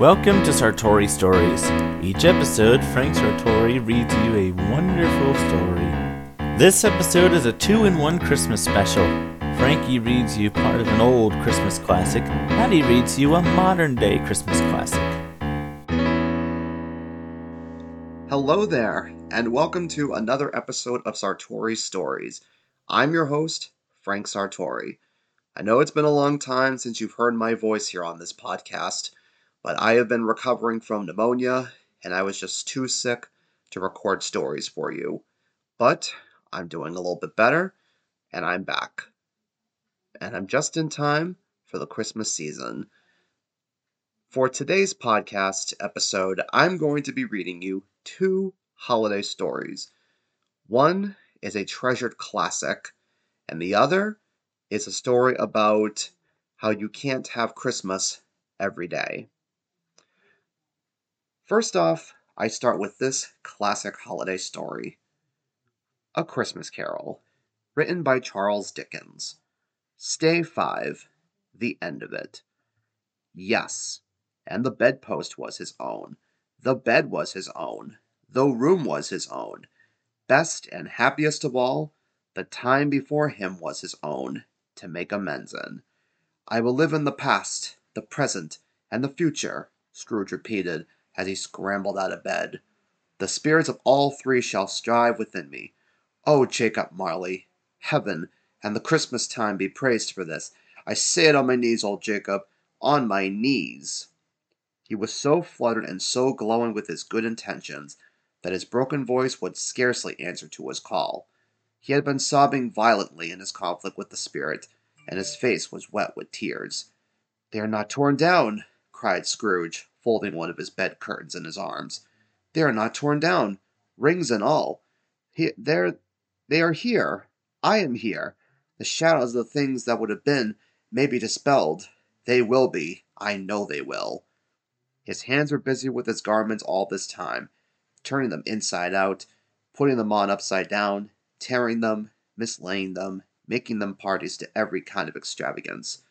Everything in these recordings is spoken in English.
Welcome to Sartori Stories. Each episode, Frank Sartori reads you a wonderful story. This episode is a two in one Christmas special. Frankie reads you part of an old Christmas classic, Patty reads you a modern day Christmas classic. Hello there, and welcome to another episode of Sartori Stories. I'm your host, Frank Sartori. I know it's been a long time since you've heard my voice here on this podcast, but I have been recovering from pneumonia, and I was just too sick to record stories for you. But I'm doing a little bit better, and I'm back. And I'm just in time for the Christmas season. For today's podcast episode, I'm going to be reading you two holiday stories. One is a treasured classic, and the other is a story about how you can't have Christmas every day. First off, I start with this classic holiday story A Christmas Carol, written by Charles Dickens. Stave 5, the end of it. Yes, and the bedpost was his own. The bed was his own. The room was his own. Best and happiest of all, the time before him was his own to make amends in. I will live in the past, the present, and the future, Scrooge repeated as he scrambled out of bed. The spirits of all three shall strive within me. Oh, Jacob Marley, heaven and the Christmas time be praised for this. I say it on my knees, old Jacob, on my knees. He was so fluttered and so glowing with his good intentions that his broken voice would scarcely answer to his call. He had been sobbing violently in his conflict with the spirit, and his face was wet with tears. They are not torn down, cried Scrooge, folding one of his bed curtains in his arms. They are not torn down, rings and all. He, they're, they are here. I am here. The shadows of the things that would have been may be dispelled. They will be. I know they will. His hands were busy with his garments all this time, turning them inside out, putting them on upside down, tearing them, mislaying them, making them parties to every kind of extravagance.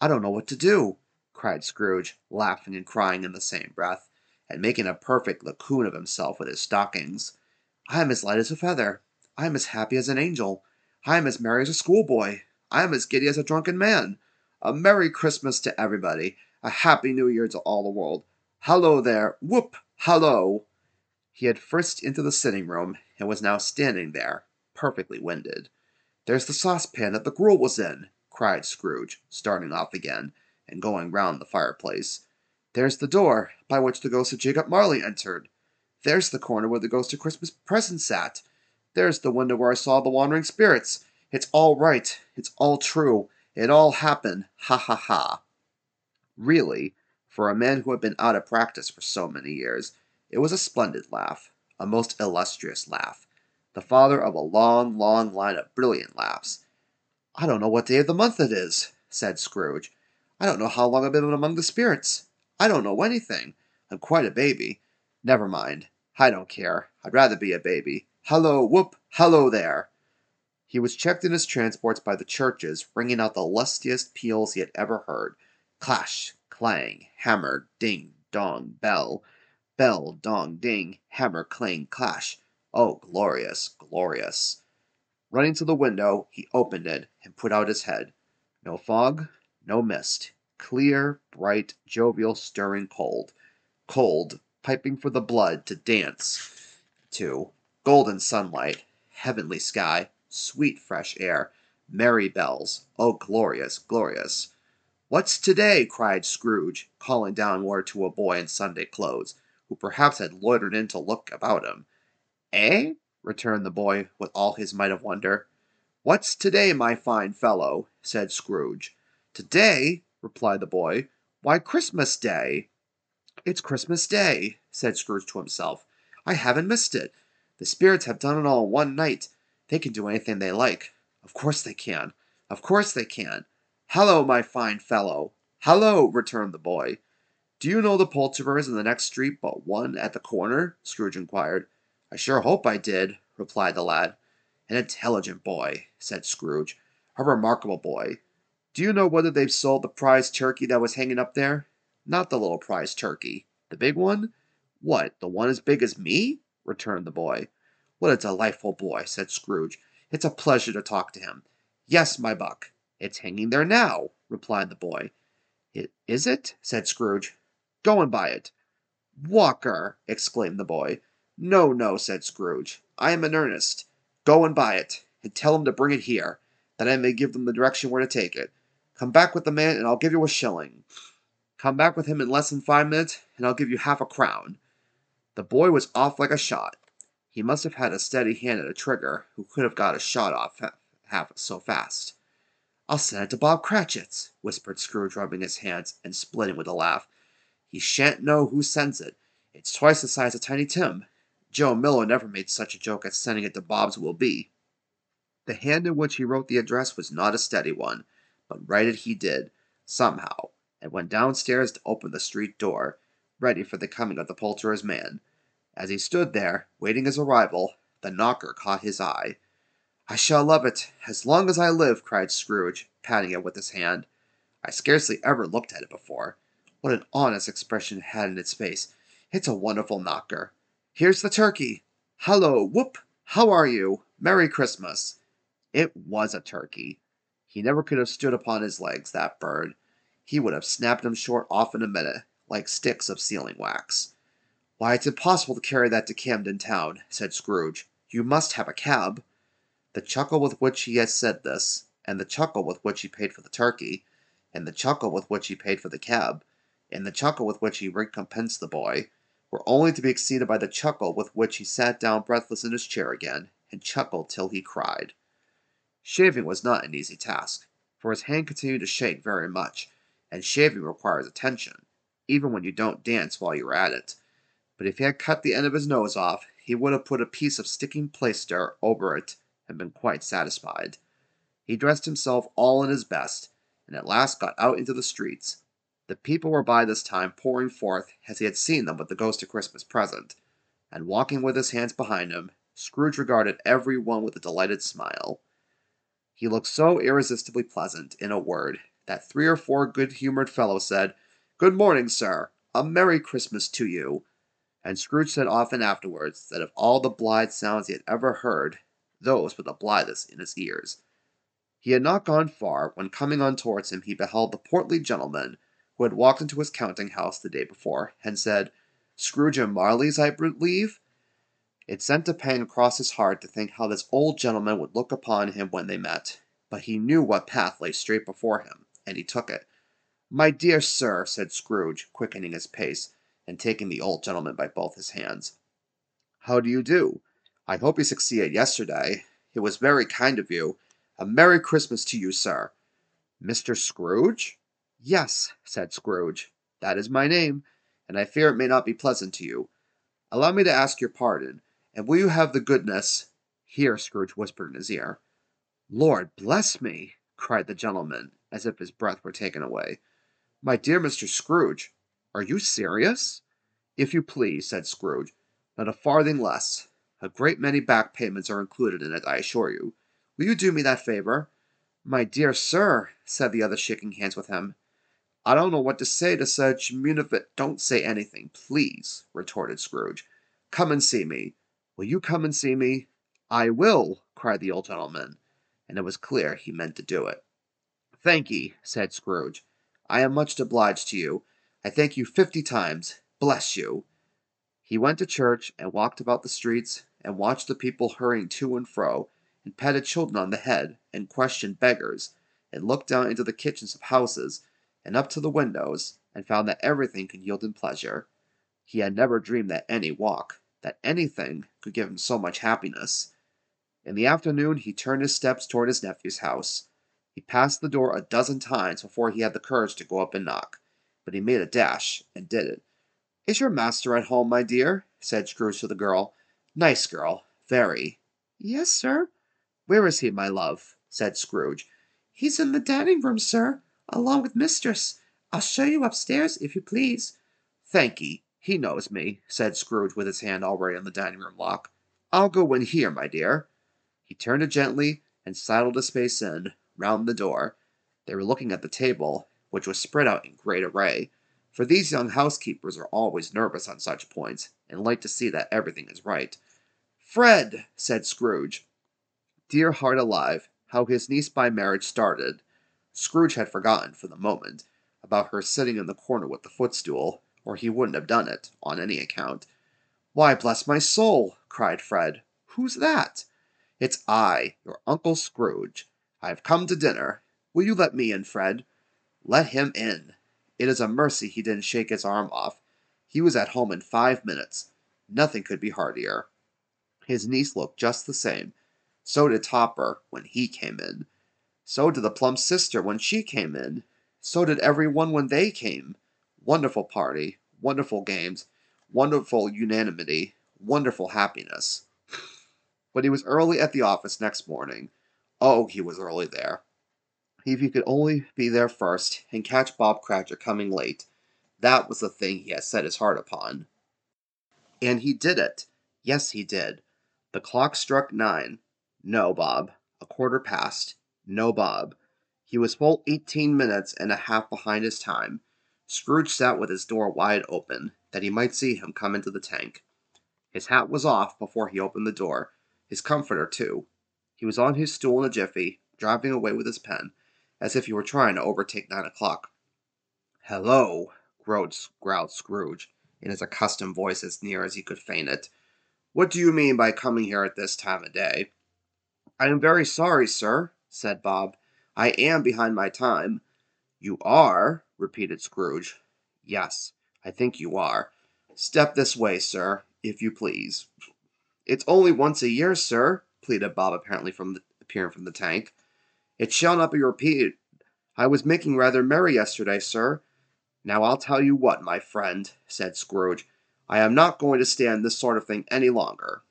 I don't know what to do, cried Scrooge, laughing and crying in the same breath, and making a perfect Laocoön of himself with his stockings. I am as light as a feather. I am as happy as an angel. I am as merry as a schoolboy. I am as giddy as a drunken man. A Merry Christmas to everybody. A Happy New Year to all the world. Hallo there. Whoop! Hallo! He had frisked into the sitting room and was now standing there, perfectly winded. There's the saucepan that the gruel was in, cried Scrooge, starting off again, and going round the fireplace. There's the door by which the ghost of Jacob Marley entered. There's the corner where the ghost of Christmas present sat. There's the window where I saw the wandering spirits. It's all right. It's all true. It all happened. Ha ha ha. Really, for a man who had been out of practice for so many years, it was a splendid laugh, a most illustrious laugh, the father of a long, long line of brilliant laughs. I don't know what day of the month it is, said Scrooge. I don't know how long I've been among the spirits. I don't know anything. I'm quite a baby. Never mind. I don't care. I'd rather be a baby. Hello, whoop, hello there. He was checked in his transports by the churches, ringing out the lustiest peals he had ever heard. Clash, clang, hammer, ding, dong, bell. Bell, dong, ding, hammer, clang, clash. Oh, glorious, glorious! Running to the window, he opened it and put out his head. No fog, no mist. Clear, bright, jovial, stirring cold. Cold, piping for the blood to dance to. Golden sunlight, heavenly sky, sweet fresh air, merry bells. Oh, glorious, glorious! What's to-day? cried Scrooge, calling downward to a boy in Sunday clothes, who perhaps had loitered in to look about him. Eh? returned the boy with all his might of wonder. What's to-day, my fine fellow? said Scrooge. To-day? replied the boy. Why, Christmas Day. It's Christmas Day, said Scrooge to himself. I haven't missed it. The spirits have done it all in one night. They can do anything they like. Of course they can. Of course they can. Hallo, my fine fellow. Hallo, returned the boy. Do you know the poulterers in the next street but one at the corner? Scrooge inquired. I sure hope I did, replied the lad. An intelligent boy, said Scrooge. A remarkable boy. Do you know whether they've sold the prize turkey that was hanging up there? Not the little prize turkey. The big one? What, the one as big as me? returned the boy. What a delightful boy, said Scrooge. It's a pleasure to talk to him. Yes, my buck. It's hanging there now, replied the boy. It, is it? said Scrooge. Go and buy it. Walker! exclaimed the boy. No, no, said Scrooge. I am in earnest. Go and buy it, and tell him to bring it here, that I may give them the direction where to take it. Come back with the man, and I'll give you a shilling. Come back with him in less than five minutes, and I'll give you half a crown. The boy was off like a shot. He must have had a steady hand at a trigger who could have got a shot off half so fast. I'll send it to Bob Cratchit's, whispered Scrooge, rubbing his hands and splitting with a laugh. He shan't know who sends it. It's twice the size of Tiny Tim. Joe Miller never made such a joke at sending it to Bob's will be. The hand in which he wrote the address was not a steady one, but write it he did, somehow, and went downstairs to open the street door, ready for the coming of the poulterer's man. As he stood there, waiting his arrival, the knocker caught his eye. I shall love it, as long as I live, cried Scrooge, patting it with his hand. I scarcely ever looked at it before. What an honest expression it had in its face. It's a wonderful knocker. Here's the turkey. Hallo, whoop! How are you? Merry Christmas. It was a turkey. He never could have stood upon his legs, that bird. He would have snapped them short off in a minute, like sticks of sealing wax. Why, it's impossible to carry that to Camden Town, said Scrooge. You must have a cab. The chuckle with which he had said this, and the chuckle with which he paid for the turkey, and the chuckle with which he paid for the cab, and the chuckle with which he recompensed the boy, were only to be exceeded by the chuckle with which he sat down breathless in his chair again, and chuckled till he cried. Shaving was not an easy task, for his hand continued to shake very much, and shaving requires attention, even when you don't dance while you are at it. But if he had cut the end of his nose off, he would have put a piece of sticking plaister over it and been quite satisfied. He dressed himself all in his best, and at last got out into the streets, the people were by this time pouring forth as he had seen them with the Ghost of Christmas present, and walking with his hands behind him, Scrooge regarded every one with a delighted smile. He looked so irresistibly pleasant, in a word, that three or four good humored fellows said, Good morning, sir. A Merry Christmas to you. And Scrooge said often afterwards that of all the blithe sounds he had ever heard, those were the blithest in his ears. He had not gone far when coming on towards him he beheld the portly gentleman who had walked into his counting house the day before, and said, Scrooge and Marley's, I believe? It sent a pang across his heart to think how this old gentleman would look upon him when they met, but he knew what path lay straight before him, and he took it. My dear sir, said Scrooge, quickening his pace, and taking the old gentleman by both his hands. How do you do? I hope you succeeded yesterday. It was very kind of you. A Merry Christmas to you, sir. Mr. Scrooge? Yes, said Scrooge, that is my name, and I fear it may not be pleasant to you. Allow me to ask your pardon, and will you have the goodness here Scrooge whispered in his ear. Lord bless me, cried the gentleman, as if his breath were taken away. My dear Mr. Scrooge, are you serious? If you please, said Scrooge, not a farthing less. A great many back payments are included in it, I assure you. Will you do me that favor? My dear sir, said the other, shaking hands with him, I don't know what to say to such munifi Don't say anything, please, retorted Scrooge. Come and see me. Will you come and see me? I will, cried the old gentleman, and it was clear he meant to do it. Thank ye, said Scrooge. I am much obliged to you. I thank you fifty times. Bless you. He went to church and walked about the streets and watched the people hurrying to and fro, and patted children on the head, and questioned beggars, and looked down into the kitchens of houses, and up to the windows, and found that everything could yield him pleasure. He had never dreamed that any walk, that anything, could give him so much happiness. In the afternoon he turned his steps toward his nephew's house. He passed the door a dozen times before he had the courage to go up and knock, but he made a dash and did it. Is your master at home, my dear? said Scrooge to the girl. Nice girl, very. Yes, sir. Where is he, my love? said Scrooge. He's in the dining room, sir along with mistress. I'll show you upstairs, if you please. Thankee. He knows me, said Scrooge with his hand already on the dining room lock. I'll go in here, my dear. He turned it gently and sidled a space in, round the door. They were looking at the table, which was spread out in great array. for these young housekeepers are always nervous on such points and like to see that everything is right. Fred, said Scrooge. Dear heart alive, how his niece by marriage started. Scrooge had forgotten, for the moment, about her sitting in the corner with the footstool, or he wouldn't have done it, on any account. Why, bless my soul, cried Fred. Who's that? It's I, your Uncle Scrooge. I have come to dinner. Will you let me in, Fred? Let him in. It is a mercy he didn't shake his arm off. He was at home in five minutes. Nothing could be heartier. His niece looked just the same. So did Topper when he came in. So did the plump sister when she came in. So did every one when they came. Wonderful party, wonderful games, wonderful unanimity, wonderful happiness. But he was early at the office next morning. Oh, he was early there. If he could only be there first and catch Bob Cratchit coming late, that was the thing he had set his heart upon. And he did it. Yes, he did. The clock struck nine. No, Bob. A quarter past. No, Bob. He was full eighteen minutes and a half behind his time. Scrooge sat with his door wide open, that he might see him come into the tank. His hat was off before he opened the door, his comforter too. He was on his stool in a jiffy, driving away with his pen, as if he were trying to overtake nine o'clock. Hello, growled, Scrooge, in his accustomed voice as near as he could feign it. What do you mean by coming here at this time of day? I am very sorry, sir, said Bob. I am behind my time. You are? Repeated Scrooge. Yes, I think you are. Step this way, sir, if you please. It's only once a year, sir, pleaded Bob, apparently appearing from the tank. It shall not be repeated. I was making rather merry yesterday, sir. Now I'll tell you what, my friend, said Scrooge. I am not going to stand this sort of thing any longer.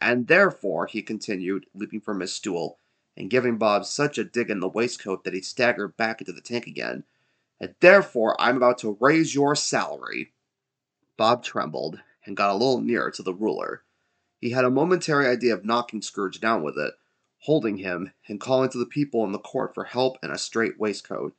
And therefore, he continued, leaping from his stool, and giving Bob such a dig in the waistcoat that he staggered back into the tank again, and therefore I'm about to raise your salary. Bob trembled, and got a little nearer to the ruler. He had a momentary idea of knocking Scrooge down with it, holding him, and calling to the people in the court for help and a straight waistcoat.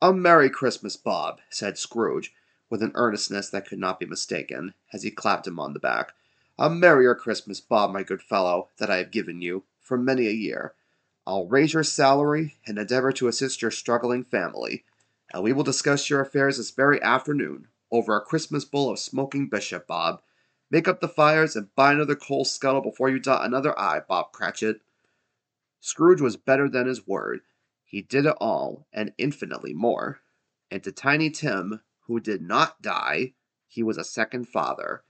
A Merry Christmas, Bob, said Scrooge, with an earnestness that could not be mistaken, as he clapped him on the back. A merrier Christmas, Bob, my good fellow, that I have given you, for many a year. I'll raise your salary and endeavor to assist your struggling family, and we will discuss your affairs this very afternoon, over a Christmas bowl of smoking bishop, Bob. Make up the fires and buy another coal scuttle before you dot another I, Bob Cratchit. Scrooge was better than his word. He did it all, and infinitely more. And to Tiny Tim, who did not die, he was a second father.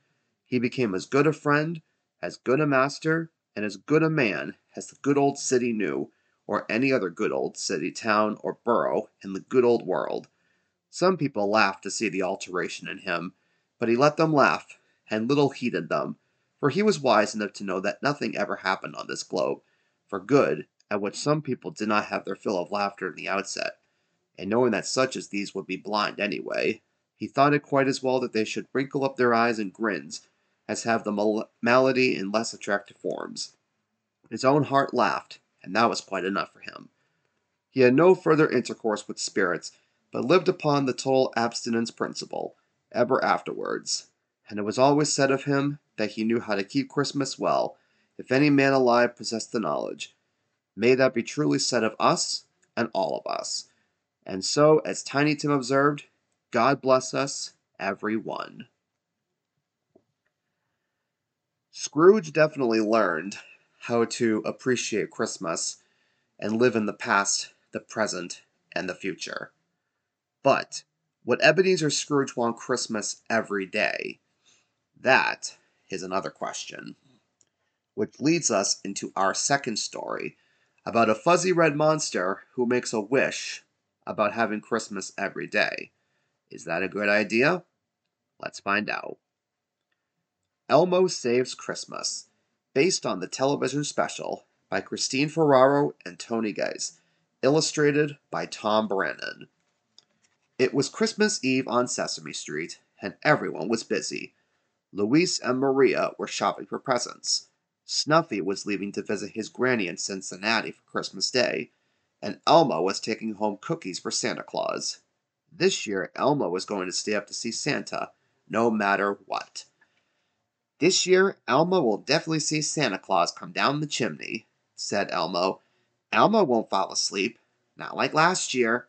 He became as good a friend, as good a master, and as good a man as the good old city knew, or any other good old city, town, or borough in the good old world. Some people laughed to see the alteration in him, but he let them laugh, and little heeded them, for he was wise enough to know that nothing ever happened on this globe for good, at which some people did not have their fill of laughter in the outset, and knowing that such as these would be blind anyway, he thought it quite as well that they should wrinkle up their eyes in grins as have the mal- malady in less attractive forms. His own heart laughed, and that was quite enough for him. He had no further intercourse with spirits, but lived upon the total abstinence principle, ever afterwards. And it was always said of him that he knew how to keep Christmas well, if any man alive possessed the knowledge. May that be truly said of us and all of us. And so, as Tiny Tim observed, God bless us, every one. Scrooge definitely learned how to appreciate Christmas and live in the past, the present, and the future. But would Ebenezer Scrooge want Christmas every day? That is another question. Which leads us into our second story about a fuzzy red monster who makes a wish about having Christmas every day. Is that a good idea? Let's find out. Elmo Saves Christmas, based on the television special by Christine Ferraro and Tony Geiss, illustrated by Tom Brannon. It was Christmas Eve on Sesame Street, and everyone was busy. Luis and Maria were shopping for presents. Snuffy was leaving to visit his granny in Cincinnati for Christmas Day, and Elmo was taking home cookies for Santa Claus. This year, Elmo was going to stay up to see Santa, no matter what. This year, Elmo will definitely see Santa Claus come down the chimney, said Elmo. Elmo won't fall asleep, not like last year.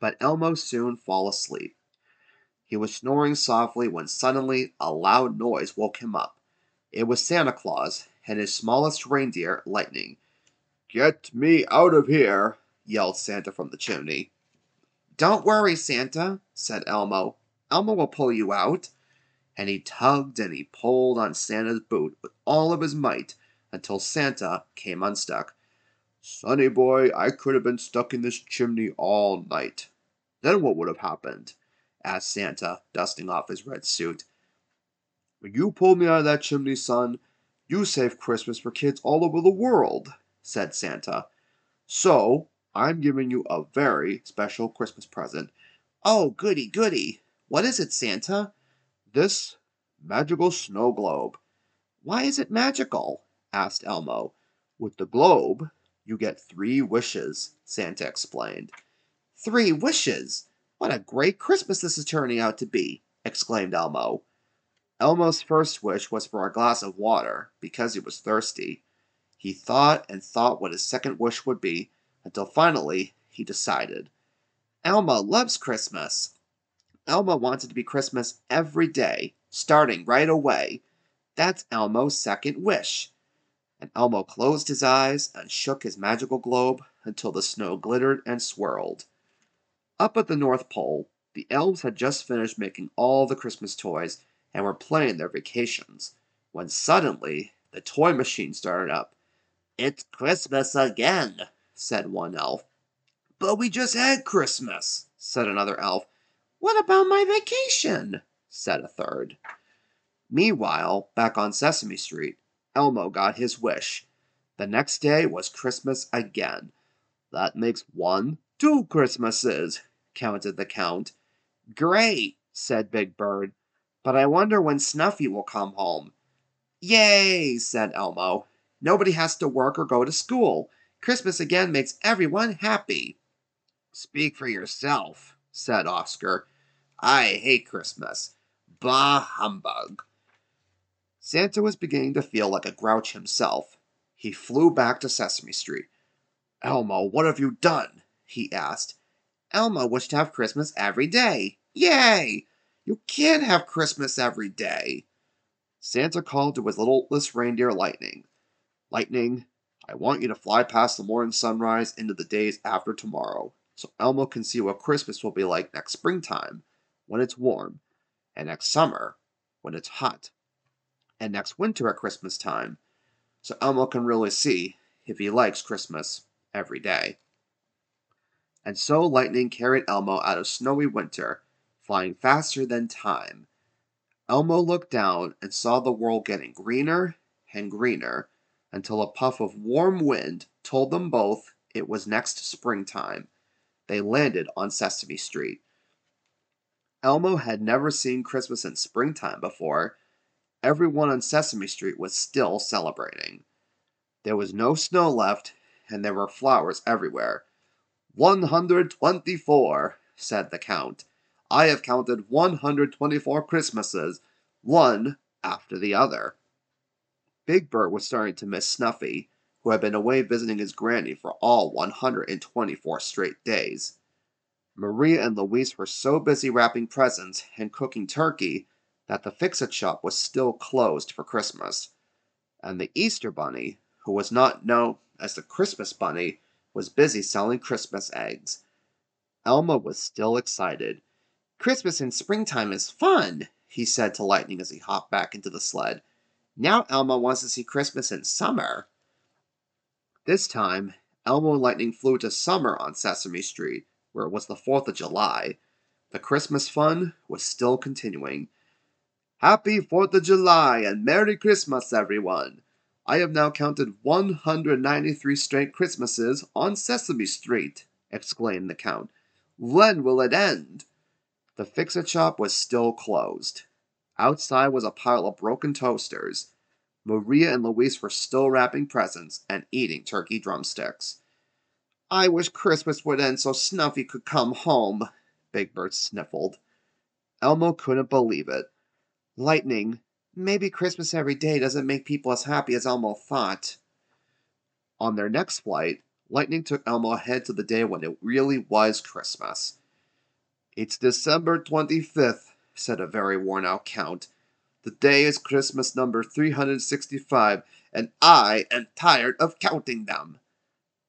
But Elmo soon fell asleep. He was snoring softly when suddenly a loud noise woke him up. It was Santa Claus and his smallest reindeer, Lightning. Get me out of here, yelled Santa from the chimney. Don't worry, Santa, said Elmo. Elmo will pull you out. And he tugged and he pulled on Santa's boot with all of his might until Santa came unstuck. Sonny boy, I could have been stuck in this chimney all night. Then what would have happened? asked Santa, dusting off his red suit. When you pulled me out of that chimney, son, you saved Christmas for kids all over the world, said Santa. So, I'm giving you a very special Christmas present. Oh, goody, goody. What is it, Santa? This magical snow globe. Why is it magical? asked Elmo. With the globe, you get three wishes, Santa explained. Three wishes? What a great Christmas this is turning out to be! exclaimed Elmo. Elmo's first wish was for a glass of water, because he was thirsty. He thought and thought what his second wish would be, until finally he decided. Elmo loves Christmas. Elmo wants it to be Christmas every day, starting right away. That's Elmo's second wish. And Elmo closed his eyes and shook his magical globe until the snow glittered and swirled. Up at the North Pole, the elves had just finished making all the Christmas toys and were playing their vacations, when suddenly the toy machine started up. It's Christmas again, said one elf. But we just had Christmas, said another elf. What about my vacation? said a third. Meanwhile, back on Sesame Street, Elmo got his wish. The next day was Christmas again. That makes one, two Christmases, counted the Count. Great, said Big Bird. But I wonder when Snuffy will come home. Yay, said Elmo. Nobody has to work or go to school. Christmas again makes everyone happy. Speak for yourself, said Oscar. I hate Christmas. Bah humbug. Santa was beginning to feel like a grouch himself. He flew back to Sesame Street. Elmo, what have you done? he asked. Elmo wished to have Christmas every day. Yay! You can't have Christmas every day. Santa called to his littlest reindeer Lightning. Lightning, I want you to fly past the morning sunrise into the days after tomorrow, so Elmo can see what Christmas will be like next springtime, when it's warm, and next summer, when it's hot, and next winter at Christmas time, so Elmo can really see if he likes Christmas every day. And so Lightning carried Elmo out of snowy winter, flying faster than time. Elmo looked down and saw the world getting greener and greener until a puff of warm wind told them both it was next springtime. They landed on Sesame Street. Elmo had never seen Christmas in springtime before. Everyone on Sesame Street was still celebrating. There was no snow left, and there were flowers everywhere. One hundred twenty four, said the Count. I have counted one hundred twenty four Christmases, one after the other. Big Bird was starting to miss Snuffy, who had been away visiting his granny for all 124 straight days. Maria and Luis were so busy wrapping presents and cooking turkey that the fix it shop was still closed for Christmas. And the Easter Bunny, who was not known as the Christmas Bunny, was busy selling Christmas eggs. Elmo was still excited. Christmas in springtime is fun, he said to Lightning as he hopped back into the sled. Now Elmo wants to see Christmas in summer. This time, Elmo and Lightning flew to summer on Sesame Street, where it was the 4th of July. The Christmas fun was still continuing. Happy 4th of July and Merry Christmas, everyone! I have now counted 193 straight Christmases on Sesame Street, exclaimed the Count. When will it end? The fix it shop was still closed. Outside was a pile of broken toasters. Maria and Luis were still wrapping presents and eating turkey drumsticks. I wish Christmas would end so Snuffy could come home, Big Bird sniffled. Elmo couldn't believe it. Lightning, maybe Christmas every day doesn't make people as happy as Elmo thought. On their next flight, Lightning took Elmo ahead to the day when it really was Christmas. It's December 25th, said a very worn out Count. The day is Christmas number 365, and I am tired of counting them.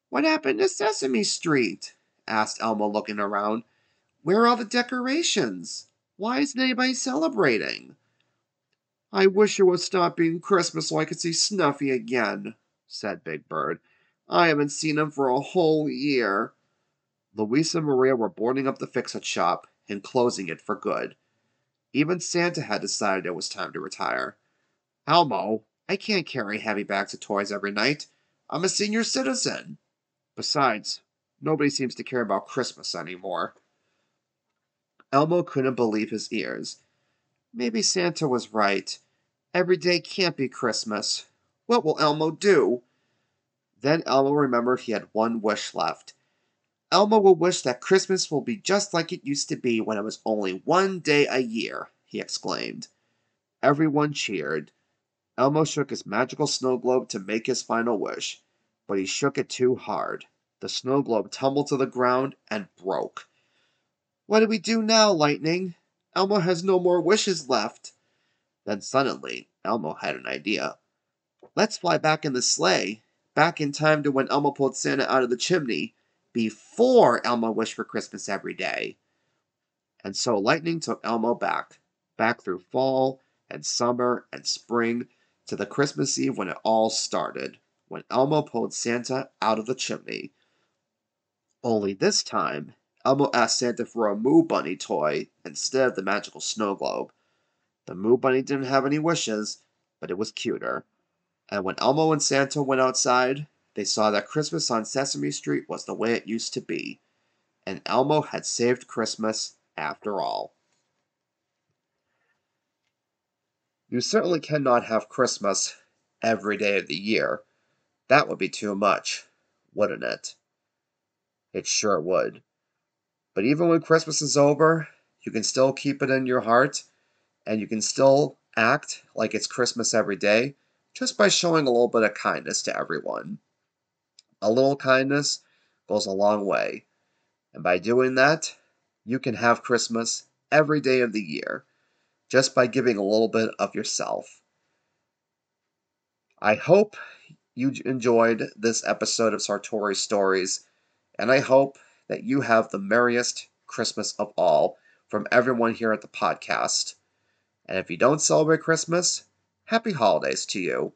What happened to Sesame Street? asked Elmo, looking around. Where are all the decorations? Why isn't anybody celebrating? I wish it would stop being Christmas so I could see Snuffy again, said Big Bird. I haven't seen him for a whole year. Luis and Maria were boarding up the fix it shop and closing it for good. Even Santa had decided it was time to retire. Elmo, I can't carry heavy bags of toys every night. I'm a senior citizen. Besides, nobody seems to care about Christmas anymore. Elmo couldn't believe his ears. Maybe Santa was right. Every day can't be Christmas. What will Elmo do? Then Elmo remembered he had one wish left. Elmo will wish that Christmas will be just like it used to be when it was only one day a year, he exclaimed. Everyone cheered. Elmo shook his magical snow globe to make his final wish, but he shook it too hard. The snow globe tumbled to the ground and broke. What do we do now, Lightning? Elmo has no more wishes left. Then suddenly, Elmo had an idea. Let's fly back in the sleigh back in time to when Elmo pulled Santa out of the chimney before Elmo wished for Christmas every day. And so Lightning took Elmo back, back through fall and summer and spring to the Christmas Eve when it all started, when Elmo pulled Santa out of the chimney. Only this time, Elmo asked Santa for a Moo Bunny toy instead of the magical snow globe. The Moo Bunny didn't have any wishes, but it was cuter and when Elmo and Santa went outside, they saw that Christmas on Sesame Street was the way it used to be, and Elmo had saved Christmas after all. You certainly cannot have Christmas every day of the year. That would be too much, wouldn't it? It sure would. But even when Christmas is over, you can still keep it in your heart, and you can still act like it's Christmas every day just by showing a little bit of kindness to everyone. A little kindness goes a long way. And by doing that, you can have Christmas every day of the year just by giving a little bit of yourself. I hope you enjoyed this episode of Sartori Stories, and I hope that you have the merriest Christmas of all from everyone here at the podcast. And if you don't celebrate Christmas, happy holidays to you.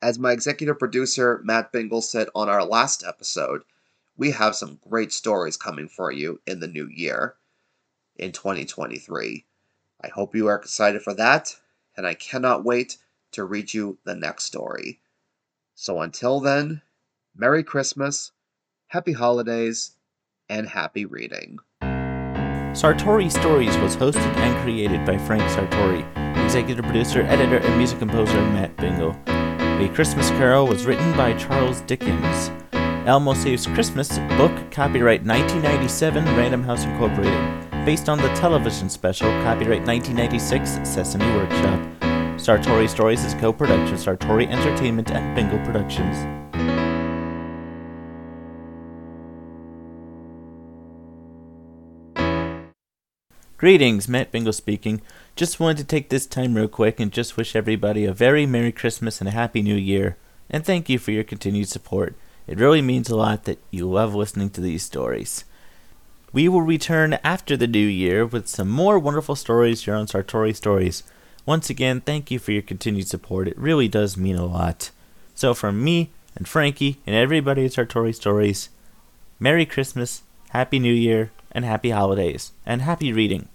As my executive producer, Matt Bingel, said on our last episode, we have some great stories coming for you in the new year, in 2023. I hope you are excited for that, and I cannot wait to read you the next story. So until then, Merry Christmas, Happy Holidays, and Happy Reading. Sartori Stories was hosted and created by Frank Sartori executive producer, editor, and music composer Matt Bingel. A Christmas Carol was written by Charles Dickens. Elmo Saves Christmas book, copyright 1997, Random House Incorporated. Based on the television special, copyright 1996, Sesame Workshop. Sartori Stories is co production, Sartori Entertainment, and Bingel Productions. Greetings, Matt Bingel speaking. Just wanted to take this time real quick and just wish everybody a very Merry Christmas and a Happy New Year. And thank you for your continued support. It really means a lot that you love listening to these stories. We will return after the new year with some more wonderful stories here on Sartori Stories. Once again, thank you for your continued support. It really does mean a lot. So, from me and Frankie and everybody at Sartori Stories, Merry Christmas, Happy New Year, and Happy Holidays, and Happy Reading.